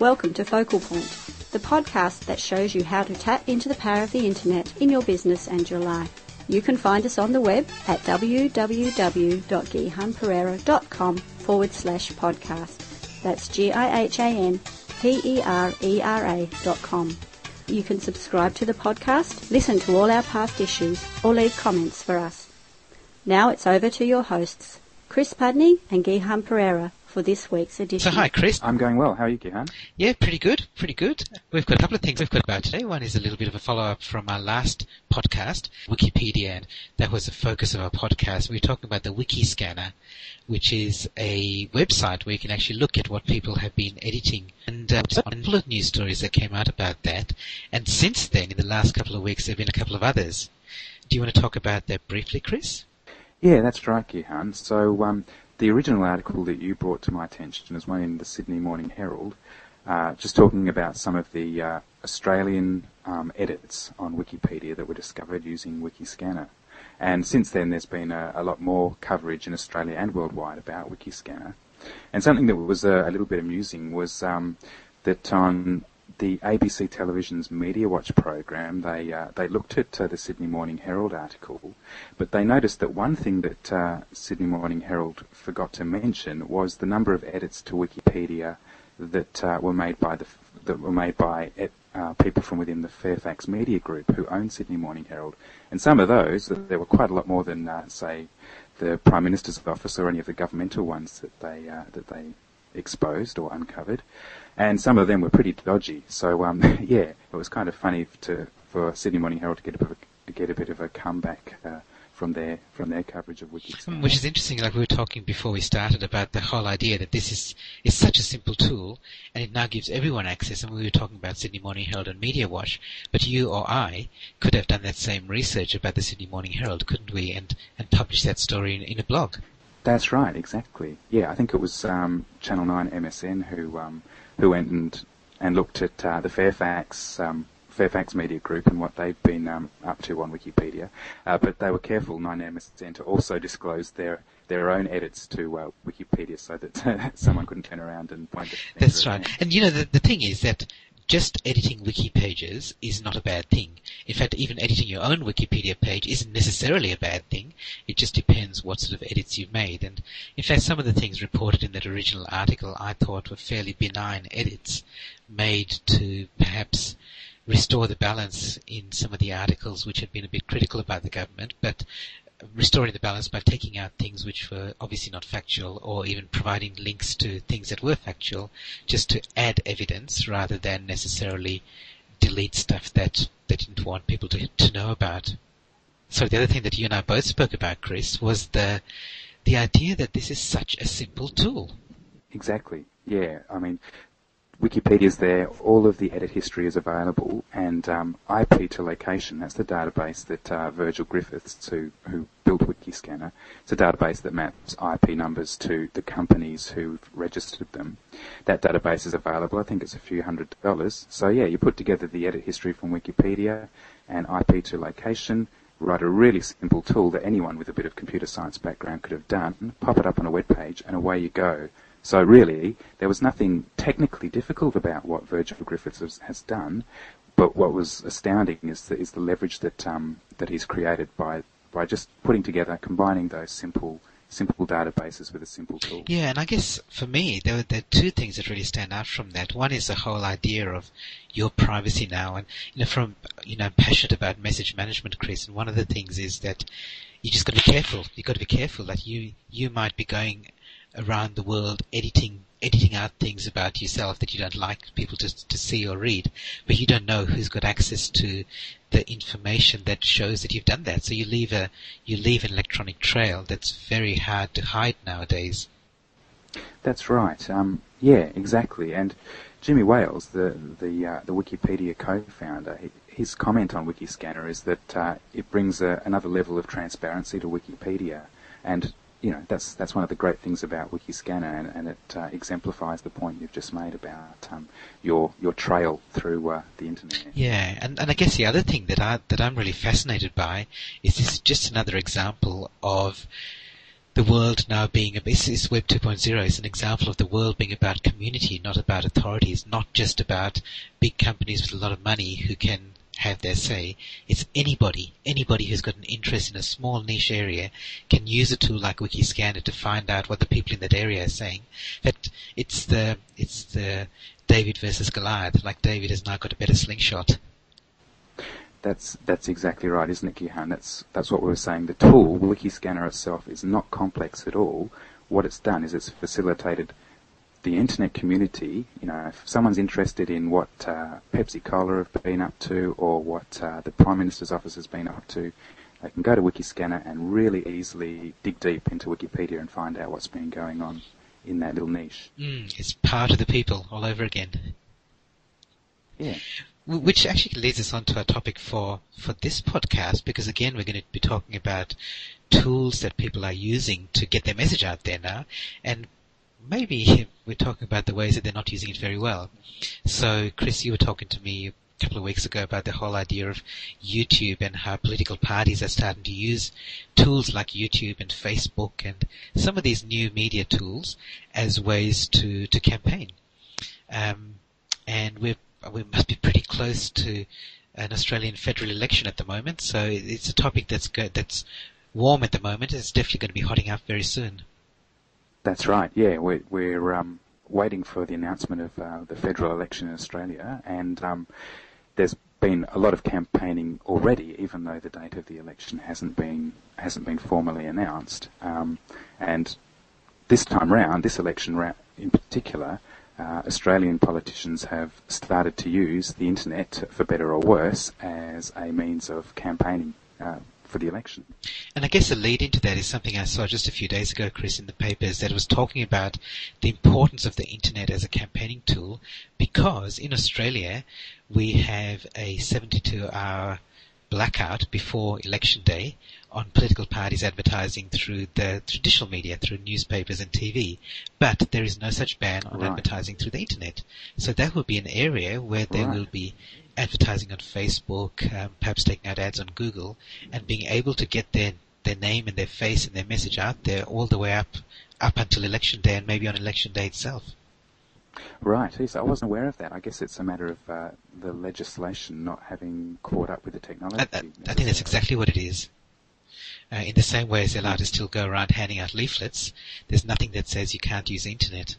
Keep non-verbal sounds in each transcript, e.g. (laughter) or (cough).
Welcome to Focal Point, the podcast that shows you how to tap into the power of the internet in your business and your life. You can find us on the web at www.gihanperera.com forward slash podcast. That's G-I-H-A-N-P-E-R-E-R-A dot com. You can subscribe to the podcast, listen to all our past issues, or leave comments for us. Now it's over to your hosts, Chris Pudney and Gihan Perera for this week's edition. So hi, Chris. I'm going well. How are you, Gihan? Yeah, pretty good, pretty good. We've got a couple of things we've got about today. One is a little bit of a follow-up from our last podcast, Wikipedia, and that was the focus of our podcast. We were talking about the Wikiscanner, which is a website where you can actually look at what people have been editing. And uh, a couple of news stories that came out about that. And since then, in the last couple of weeks, there have been a couple of others. Do you want to talk about that briefly, Chris? Yeah, that's right, Gihan. So um, the original article that you brought to my attention is one in the Sydney Morning Herald, uh, just talking about some of the uh, Australian um, edits on Wikipedia that were discovered using Wikiscanner. And since then, there's been a, a, lot more coverage in Australia and worldwide about Wikiscanner. And something that was a, a little bit amusing was um, that on the ABC Television's Media Watch program, they uh, they looked at uh, the Sydney Morning Herald article, but they noticed that one thing that uh, Sydney Morning Herald forgot to mention was the number of edits to Wikipedia that uh, were made by the that were made by uh, people from within the Fairfax Media Group who own Sydney Morning Herald, and some of those there were quite a lot more than uh, say the Prime Minister's office or any of the governmental ones that they that they exposed or uncovered and some of them were pretty dodgy. So um, (laughs) yeah, it was kind of funny to for Sydney Morning Herald to get a bit of a, get a bit of a comeback uh, from their from their coverage of Wiki. Hmm, which is interesting. Like we were talking before we started about the whole idea that this is is such a simple tool, and it now gives everyone access. And we were talking about Sydney Morning Herald and Media Watch, but you or I could have done that same research about the Sydney Morning Herald, couldn't we? And and publish that story in, in a blog. That's right, exactly. Yeah, I think it was um, Channel Nine MSN who um, who went and and looked at uh, the Fairfax um, Fairfax Media Group and what they've been um, up to on Wikipedia. Uh, but they were careful, 9MSN, to also disclose their their own edits to uh, Wikipedia so that (laughs) someone couldn't turn around and point. That's right. And you know the the thing is that just editing wiki pages is not a bad thing. In fact, even editing your own Wikipedia page isn't necessarily a bad thing. It just depends what sort of edits you've made. And in fact, some of the things reported in that original article I thought were fairly benign edits made to perhaps restore the balance in some of the articles which had been a bit critical about the government, but restoring the balance by taking out things which were obviously not factual or even providing links to things that were factual just to add evidence rather than necessarily delete stuff that they didn't want people to, to know about. So the other thing that you and I both spoke about, Chris, was the the idea that this is such a simple tool. Exactly. Yeah. I mean, Wikipedia's there, all of the edit history is available, and um, IP to location, that's the database that uh, Virgil Griffiths, who, who built Wikiscanner, it's a database that maps IP numbers to the companies who've registered them. That database is available, I think it's a few hundred dollars. So yeah, you put together the edit history from Wikipedia and IP to location, write a really simple tool that anyone with a bit of computer science background could have done, pop it up on a web page, and away you go. So really, there was nothing technically difficult about what Virgil Griffiths has, has done, but what was astounding is the, is the leverage that um, that he's created by by just putting together, combining those simple simple databases with a simple tool. Yeah, and I guess for me, there, there are two things that really stand out from that. One is the whole idea of your privacy now, and you know, from you know, I'm passionate about message management, Chris, and one of the things is that you just got to be careful. You got to be careful that you you might be going around the world editing editing out things about yourself that you don't like people to to see or read, but you don't know who's got access to the information that shows that you've done that. So you leave a you leave an electronic trail that's very hard to hide nowadays. That's right. Um, yeah, exactly. And Jimmy Wales, the the uh, the Wikipedia co-founder, his comment on Wikiscanner is that uh, it brings a, another level of transparency to Wikipedia, and you know, that's that's one of the great things about Wikiscanner, and, and it uh, exemplifies the point you've just made about um, your your trail through uh, the internet. Yeah, and, and I guess the other thing that I that I'm really fascinated by is this is just another example of the world now being a this is Web 2.0 is an example of the world being about community, not about authorities, not just about big companies with a lot of money who can have their say. It's anybody, anybody who's got an interest in a small niche area can use a tool like Wikiscanner to find out what the people in that area are saying. That it's the it's the David versus Goliath. Like David has now got a better slingshot. That's that's exactly right, isn't it, Gihan? That's that's what we were saying. The tool, Wikiscanner itself, is not complex at all. What it's done is it's facilitated the internet community. You know, if someone's interested in what uh, Pepsi Cola have been up to, or what uh, the Prime Minister's office has been up to, they can go to Wikiscanner and really easily dig deep into Wikipedia and find out what's been going on in that little niche. Mm, it's part of the people all over again. Yeah. Which actually leads us on to our topic for, for this podcast, because again, we're going to be talking about tools that people are using to get their message out there now, and maybe we're talking about the ways that they're not using it very well. So, Chris, you were talking to me a couple of weeks ago about the whole idea of YouTube and how political parties are starting to use tools like YouTube and Facebook and some of these new media tools as ways to, to campaign. Um, and we're we must be pretty close to an Australian federal election at the moment, so it's a topic that's good, that's warm at the moment. It's definitely going to be hotting up very soon. That's right. Yeah, we're, we're um, waiting for the announcement of uh, the federal election in Australia, and um, there's been a lot of campaigning already, even though the date of the election hasn't been hasn't been formally announced. Um, and this time round, this election round in particular, uh, Australian politicians have started to use the internet, for better or worse, as a means of campaigning uh, for the election. And I guess the lead into that is something I saw just a few days ago, Chris, in the papers that was talking about the importance of the internet as a campaigning tool because in Australia we have a 72 hour blackout before election day on political parties advertising through the traditional media, through newspapers and TV. But there is no such ban on right. advertising through the internet. So that will be an area where there right. will be advertising on Facebook, um, perhaps taking out ads on Google, and being able to get their their name and their face and their message out there all the way up up until election day and maybe on election day itself. Right. Yes, I wasn't aware of that. I guess it's a matter of uh, the legislation not having caught up with the technology. I, I, I think that's exactly what it is. Uh, in the same way as they're allowed to still go around handing out leaflets, there's nothing that says you can't use the internet.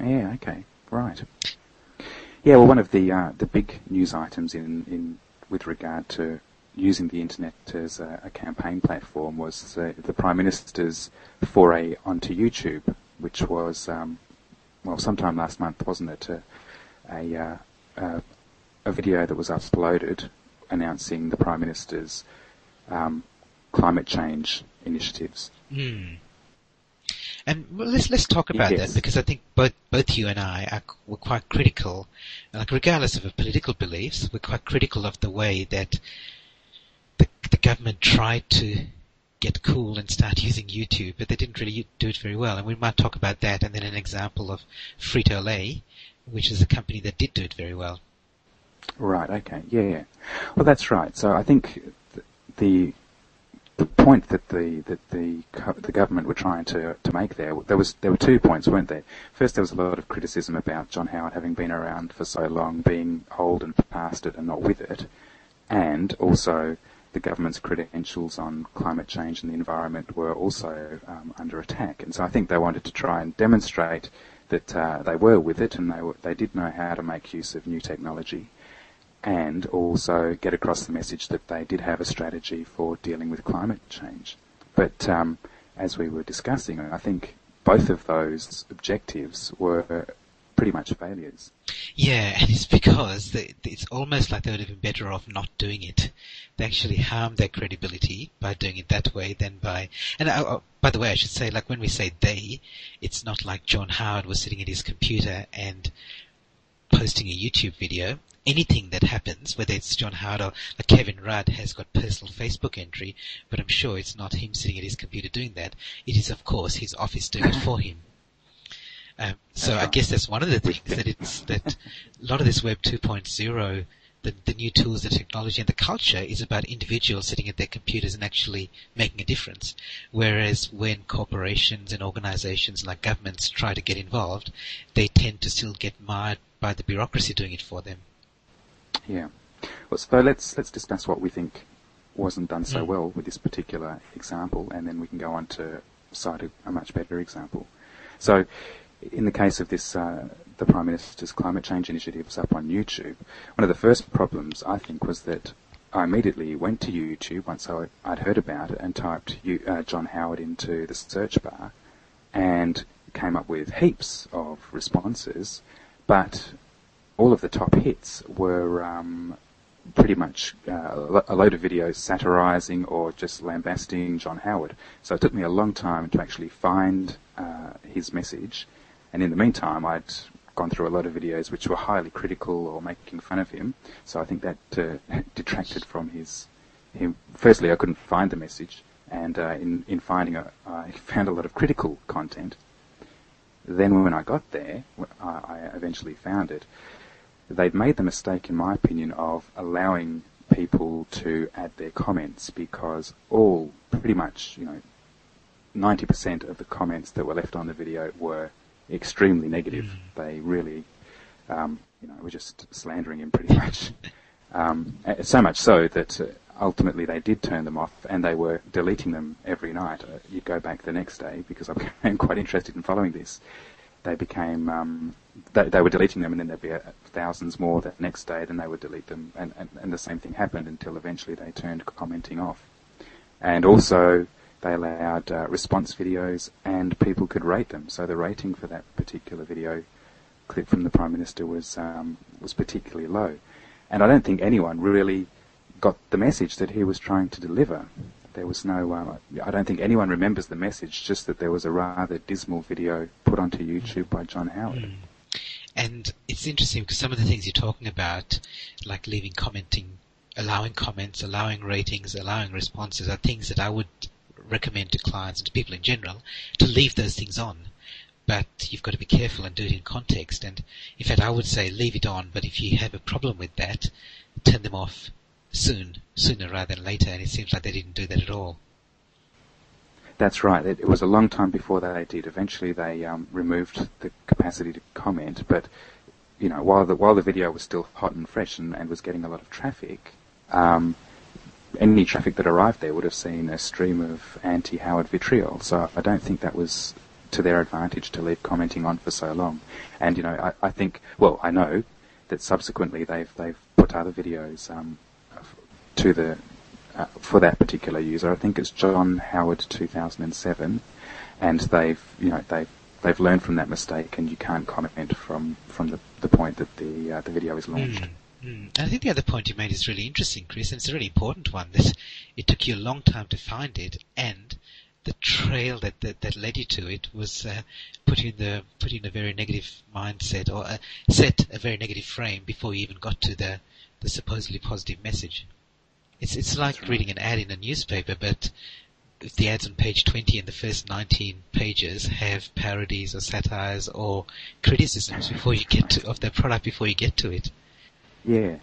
Yeah. Okay. Right. Yeah. Well, one of the uh, the big news items in in with regard to using the internet as a, a campaign platform was the Prime Minister's foray onto YouTube, which was um, well, sometime last month, wasn't it? A, a, uh, uh, a video that was uploaded announcing the Prime Minister's um, climate change initiatives. Mm. And well, let's let's talk about yes. that because I think both both you and I are were quite critical, like regardless of our political beliefs, we're quite critical of the way that the the government tried to get cool and start using YouTube, but they didn't really do it very well. And we might talk about that and then an example of Frito Lay, which is a company that did do it very well. Right. Okay. Yeah. yeah. Well, that's right. So I think the the point that the that the the government were trying to to make there there was there were two points, weren't there? First, there was a lot of criticism about John Howard having been around for so long, being old and past it, and not with it, and also the government's credentials on climate change and the environment were also um, under attack. And so I think they wanted to try and demonstrate that uh, they were with it and they, were, they did know how to make use of new technology and also get across the message that they did have a strategy for dealing with climate change. But um, as we were discussing, I think both of those objectives were pretty much failures. Yeah, and it's because they, it's almost like they would have been better off not doing it. They actually harm their credibility by doing it that way than by. And uh, uh, by the way, I should say, like when we say they, it's not like John Howard was sitting at his computer and posting a YouTube video. Anything that happens, whether it's John Howard or like Kevin Rudd has got personal Facebook entry, but I'm sure it's not him sitting at his computer doing that. It is, of course, his office doing it for him. Um, so I guess that's one of the things that it's that a lot of this Web 2.0 the, the new tools, the technology, and the culture is about individuals sitting at their computers and actually making a difference. Whereas when corporations and organizations like governments try to get involved, they tend to still get mired by the bureaucracy doing it for them. Yeah. Well, so let's let's discuss what we think wasn't done so Mm. well with this particular example, and then we can go on to cite a, a much better example. So, in the case of this, uh, the Prime Minister's climate change initiatives up on YouTube, one of the first problems I think was that I immediately went to YouTube once I, I'd heard about it and typed uh, John Howard into the search bar, and came up with heaps of responses, but all of the top hits were um, pretty much uh, a a load of videos satirizing or just lambasting John Howard. So it took me a long time to actually find uh, his message, and in the meantime, I'd gone through a lot of videos which were highly critical or making fun of him. So I think that uh, (laughs) detracted from his. Him. Firstly, I couldn't find the message, and uh, in in finding it, I (laughs) found a lot of critical content. Then when I got there, I eventually found it. They'd made the mistake, in my opinion, of allowing people to add their comments because all, pretty much, you know, 90% of the comments that were left on the video were extremely negative. They really, um, you know, were just slandering him pretty much. (laughs) Um, uh, so much so that uh, ultimately they did turn them off and they were deleting them every night. You'd go back the next day because I (laughs) became quite interested in following this. They became, um, they, they were deleting them and then there'd be uh, thousands more the next day, then they would delete them and, and, and the same thing happened until eventually they turned commenting off. And also, they allowed uh, response videos and people could rate them. So the rating for that particular video clip from the Prime Minister was, um, was particularly low. And I don't think anyone really got the message that he was trying to deliver. There was no, uh, I don't think anyone remembers the message, just that there was a rather dismal video put onto YouTube by John Howard. And it's interesting because some of the things you're talking about, like leaving commenting, allowing comments, allowing ratings, allowing responses, are things that I would recommend to clients and to people in general to leave those things on. But you've got to be careful and do it in context. And in fact, I would say leave it on. But if you have a problem with that, turn them off soon, sooner rather than later. And it seems like they didn't do that at all. That's right. It, it was a long time before they did. Eventually, they um, removed the capacity to comment. But you know, while the while the video was still hot and fresh and, and was getting a lot of traffic, um, any traffic that arrived there would have seen a stream of anti-Howard vitriol. So I don't think that was to their advantage to leave commenting on for so long. And you know, I, I think, well, I know that subsequently they've they've put other videos um, to the uh, for that particular user. I think it's John Howard 2007, and they've you know they've they've learned from that mistake, and you can't comment from from the, the point that the uh, the video is launched. Mm. Mm. And I think the other point you made is really interesting, Chris, and it's a really important one. That it took you a long time to find it, and the trail that that, that led you to it was uh, put you in the put in a very negative mindset or uh, set a very negative frame before you even got to the the supposedly positive message. It's it's like right. reading an ad in a newspaper, but if the ads on page 20 and the first 19 pages have parodies or satires or criticisms before you get to, of the product before you get to it. Yeah.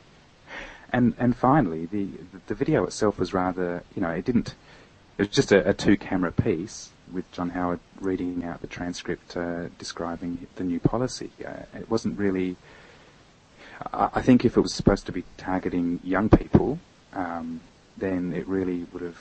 And and finally, the the video itself was rather, you know, it didn't. It was just a, a two camera piece with John Howard reading out the transcript uh, describing the new policy. Uh, it wasn't really. I, I think if it was supposed to be targeting young people, um, then it really would have.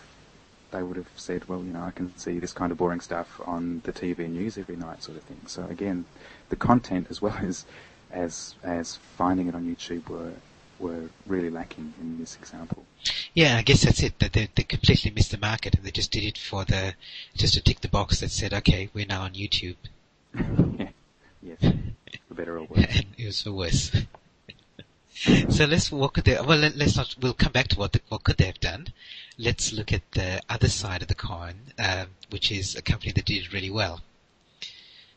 They would have said, well, you know, I can see this kind of boring stuff on the TV news every night, sort of thing. So again, the content as well (laughs) as as as finding it on YouTube were were really lacking in this example. Yeah, I guess that's it. That they, they completely missed the market and they just did it for the just to tick the box that said, okay, we're now on YouTube, (laughs) yeah. Yes. For better or worse. and (laughs) it was for worse. (laughs) so let's what could they? Well, let, us not. We'll come back to what the, what could they have done. Let's look at the other side of the coin, um, which is a company that did really well.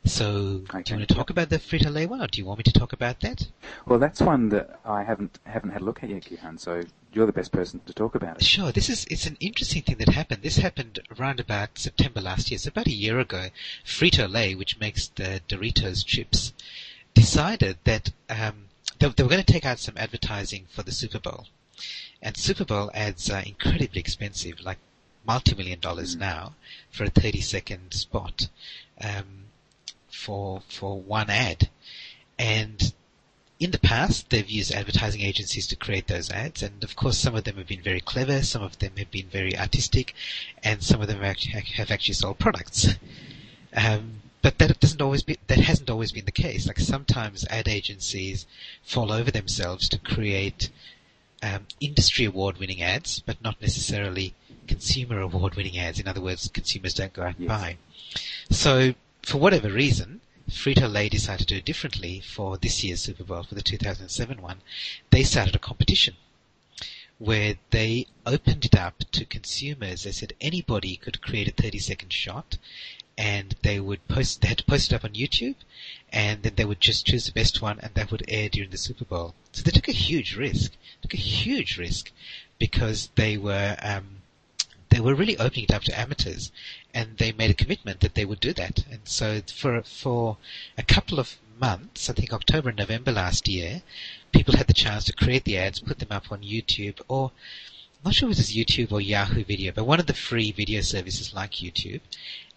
So, do you want to talk about the Frito Lay one, or do you want me to talk about that? Well, that's one that I haven't haven't had a look at yet, Gihan. So you're the best person to talk about it. Sure, this is it's an interesting thing that happened. This happened around about September last year, so about a year ago. Frito Lay, which makes the Doritos chips, decided that um, they, they were going to take out some advertising for the Super Bowl, and Super Bowl ads are incredibly expensive, like multi-million dollars Mm. now for a 30-second spot um, for for one ad, and in the past, they've used advertising agencies to create those ads, and of course, some of them have been very clever, some of them have been very artistic, and some of them have actually, sold products. Um, but that doesn't always be that hasn't always been the case. Like sometimes ad agencies fall over themselves to create um, industry award-winning ads, but not necessarily consumer award-winning ads. In other words, consumers don't go out and Yes. buy. So, for whatever reason, Frito-Lay decided to do it differently for this year's Super Bowl, for the 2007 one. They started a competition where they opened it up to consumers. They said anybody could create a 30 second shot and they would post, they had to post it up on YouTube and then they would just choose the best one and that would air during the Super Bowl. So they took a huge risk, took a huge risk because they were, um, they were really opening it up to amateurs and they made a commitment that they would do that. And so for, for a couple of months, I think October and November last year, people had the chance to create the ads, put them up on YouTube or I'm not sure if it was YouTube or Yahoo Video, but one of the free video services like YouTube,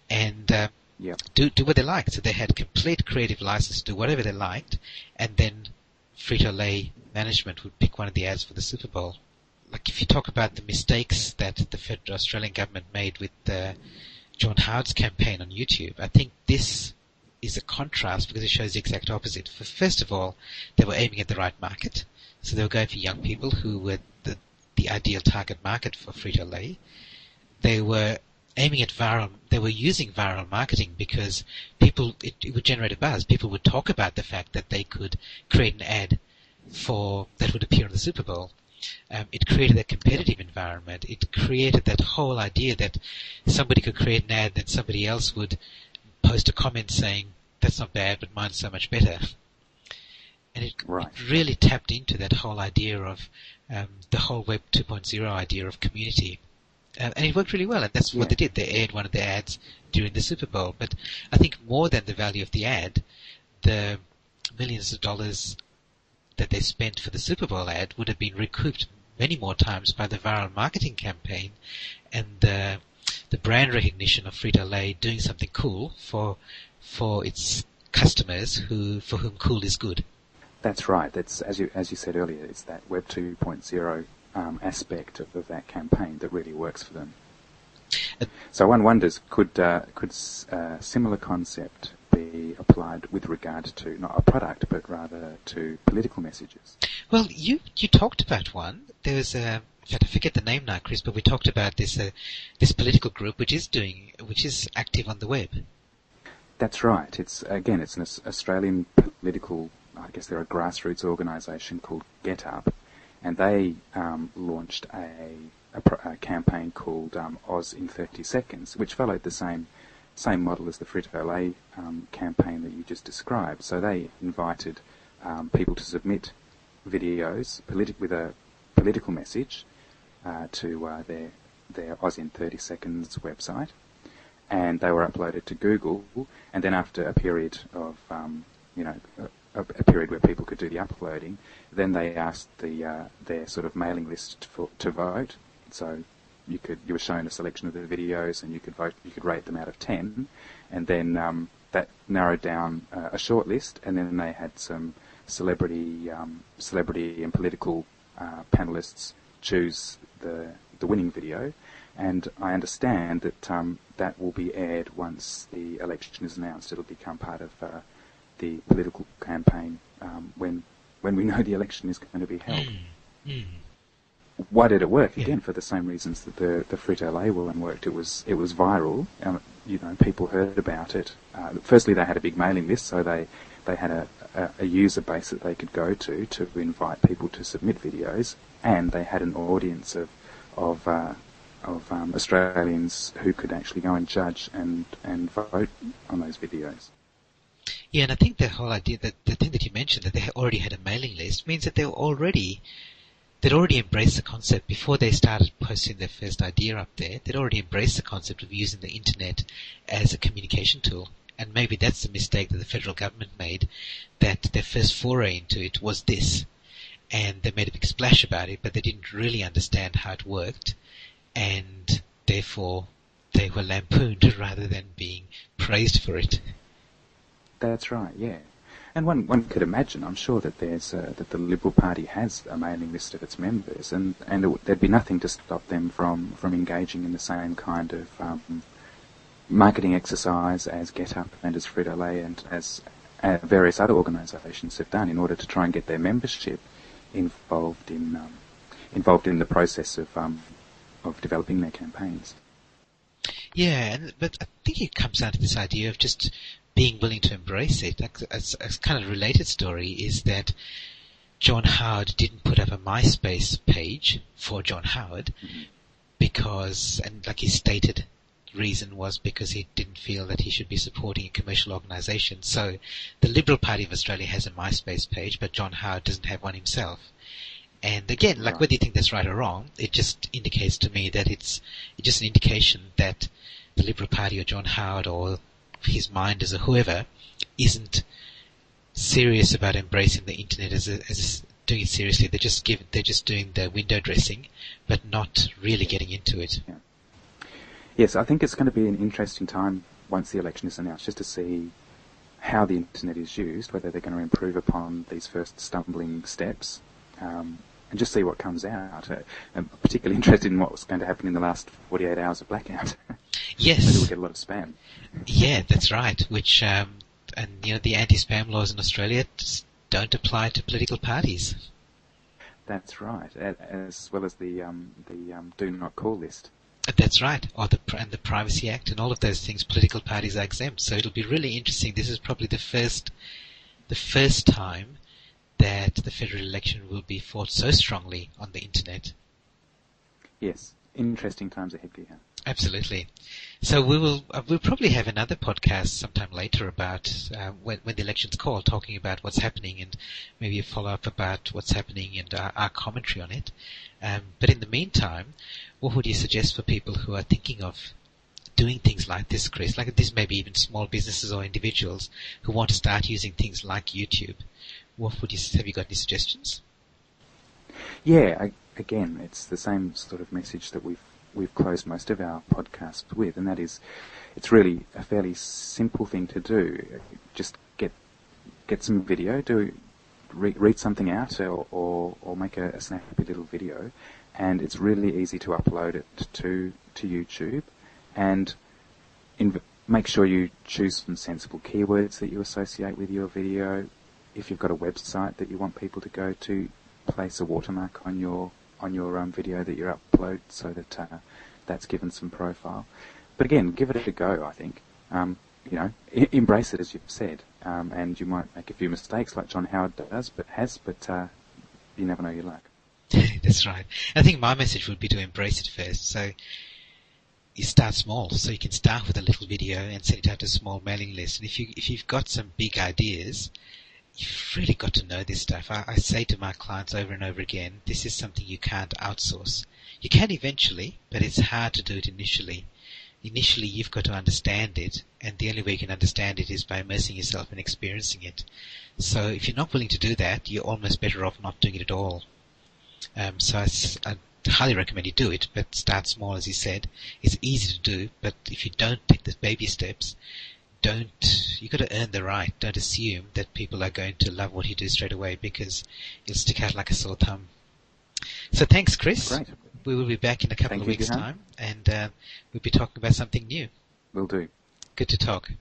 and uh, Yeah. do do what they liked. So they had complete creative license to do whatever they liked, and then Frito Lay management would pick one of the ads for the Super Bowl. Like if you talk about the mistakes that the federal Australian government made with the John Howard's campaign on YouTube, I think this is a contrast because it shows the exact opposite. For first of all, they were aiming at the right market, so they were going for young people who were the the ideal target market for Frito Lay. They were aiming at viral. They were using viral marketing because people it, it would generate a buzz. People would talk about the fact that they could create an ad for that would appear on the Super Bowl. Um, it created a competitive environment. It created that whole idea that somebody could create an ad, then somebody else would post a comment saying, "That's not bad, but mine's so much better." And it, Right. it really tapped into that whole idea of um, the whole Web 2.0 idea of community. Uh, and it worked really well, and that's what they did. They aired one of the ads during the Super Bowl. But I think more than the value of the ad, the millions of dollars that they spent for the Super Bowl ad would have been recouped many more times by the viral marketing campaign and the the brand recognition of Frito Lay doing something cool for for its customers who for whom cool is good. That's right. That's as you as you said earlier. It's that Web 2.0 um, aspect of, of that campaign that really works for them. Uh, So one wonders, could uh, could a similar concept be applied with regard to not a product, but rather to political messages? Well, you you talked about one. There was a in fact, I forget the name now, Chris, but we talked about this uh, this political group which is doing which is active on the web. That's right. It's again, it's an Australian political. I guess they're a grassroots organisation called GetUp, and they um, launched a, a, a campaign called um, Oz in 30 Seconds, which followed the same same model as the Frito Lay um, campaign that you just described. So they invited um, people to submit videos politi- with a political message uh, to uh, their their Oz in 30 Seconds website and they were uploaded to Google. And then after a period of, um, you know, a, a period where people could do the uploading, then they asked the uh, their sort of mailing list for, to vote. So you could you were shown a selection of the videos, and you could vote. You could rate them out of ten, and then um, that narrowed down uh, a short list. And then they had some celebrity um, celebrity and political uh, panelists choose the the winning video and I understand that um, that will be aired once the election is announced. It'll become part of uh, the political campaign um, when when we (laughs) know the election is going to be held. Mm. Why did it work? Yeah. Again, for the same reasons that the the Frito Lay one worked. It was it was viral. Um, you know, people heard about it. Uh, firstly, they had a big mailing list, so they they had a, a, a user base that they could go to to invite people to submit videos, and they had an audience of of uh, of um, Australians who could actually go and judge and, and vote on those videos. Yeah, and I think the whole idea that the thing that you mentioned that they already had a mailing list means that they were already they'd already embraced the concept before they started posting their first idea up there. They'd already embraced the concept of using the internet as a communication tool, And maybe that's the mistake that the federal government made, that their first foray into it was this. And they made a big splash about it, but they didn't really understand how it worked. And therefore, they were lampooned (laughs) rather than being praised for it. That's right, yeah. And one, one could imagine, I'm sure that there's uh, that the Liberal Party has a mailing list of its members, and and it, there'd be nothing to stop them from, from engaging in the same kind of um, marketing exercise as GetUp and as Frito Lay and as uh, various other organisations have done in order to try and get their membership involved in um, involved in the process of um, of developing their campaigns. Yeah, but I think it comes down to this idea of just being willing to embrace it. A, a, kind of related story is that John Howard didn't put up a MySpace page for John Howard mm-hmm. because, and like he stated, reason was because he didn't feel that he should be supporting a commercial organisation. So the Liberal Party of Australia has a MySpace page, but John Howard doesn't have one himself. And again, like whether you think that's right or wrong, it just indicates to me that it's, it's just an indication that the Liberal Party or John Howard or his mind as a whoever isn't serious about embracing the internet as a, as a, doing it seriously. They're just give, they're just doing the window dressing, but not really getting into it. Yeah. Yes, I think it's going to be an interesting time once the election is announced, just to see how the internet is used, whether they're going to improve upon these first stumbling steps, um, and just see what comes out. Uh, I'm particularly (laughs) interested in what's going to happen in the last 48 hours of blackout. (laughs) Yes. Maybe we'll get a lot of spam. Yeah, that's right. Which, um, and you know, the anti-spam laws in Australia don't apply to political parties. That's right, as well as the um, the um, do not call list. That's right, or the and the Privacy Act and all of those things. Political parties are exempt, so it'll be really interesting. This is probably the first, the first time that the federal election will be fought so strongly on the internet. Yes, interesting times ahead, Gihan. Absolutely. So we will uh, we'll probably have another podcast sometime later about uh, when when the election's called, talking about what's happening and maybe a follow up about what's happening and our, our commentary on it. Um, but in the meantime, what would you suggest for people who are thinking of doing things like this, Chris? Like this, maybe even small businesses or individuals who want to start using things like YouTube. What would you have you got any suggestions? Yeah, I, again, it's the same sort of message that we've we've closed most of our podcasts with, and that is, it's really a fairly simple thing to do. Just get get some video, do re- read something out, or or, or make a, a, snappy little video, and it's really easy to upload it to to YouTube, and make sure you choose some sensible keywords that you associate with your video. If you've got a website that you want people to go to, place a watermark on your on your um, video that you upload so that uh, that's given some profile. But again, give it a go, I think. Um, you know, I- embrace it as you've said, um, and you might make a few mistakes like John Howard does, but has, but uh, you never know your luck. (laughs) That's right. I think my message would be to embrace it first. So you start small, so you can start with a little video and send it out to a small mailing list. And if you if you've got some big ideas, you've really got to know this stuff. I, I, say to my clients over and over again, this is something you can't outsource. You can eventually, but it's hard to do it initially. Initially, you've got to understand it, and the only way you can understand it is by immersing yourself and experiencing it. So if you're not willing to do that, you're almost better off not doing it at all. Um, so I, I highly recommend you do it, but start small, as you said. It's easy to do, but if you don't take the baby steps, don't you got to earn the right. Don't assume that people are going to love what you do straight away because you'll stick out like a sore thumb. So thanks, Chris. Great. We will be back in a couple Thank of weeks' you, time, and uh, we'll be talking about something new. Will do. Good to talk.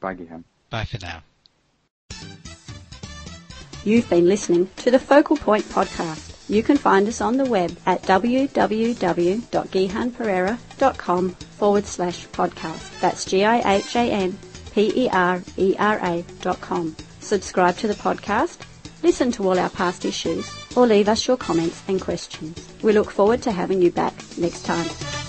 Bye, Gihan. Bye for now. You've been listening to the Focal Point podcast. You can find us on the web at www.gihanperera.com forward slash podcast. That's G-I-H-A-N-P-E-R-E-R-A dot com. Subscribe to the podcast, listen to all our past issues, or leave us your comments and questions. We look forward to having you back next time.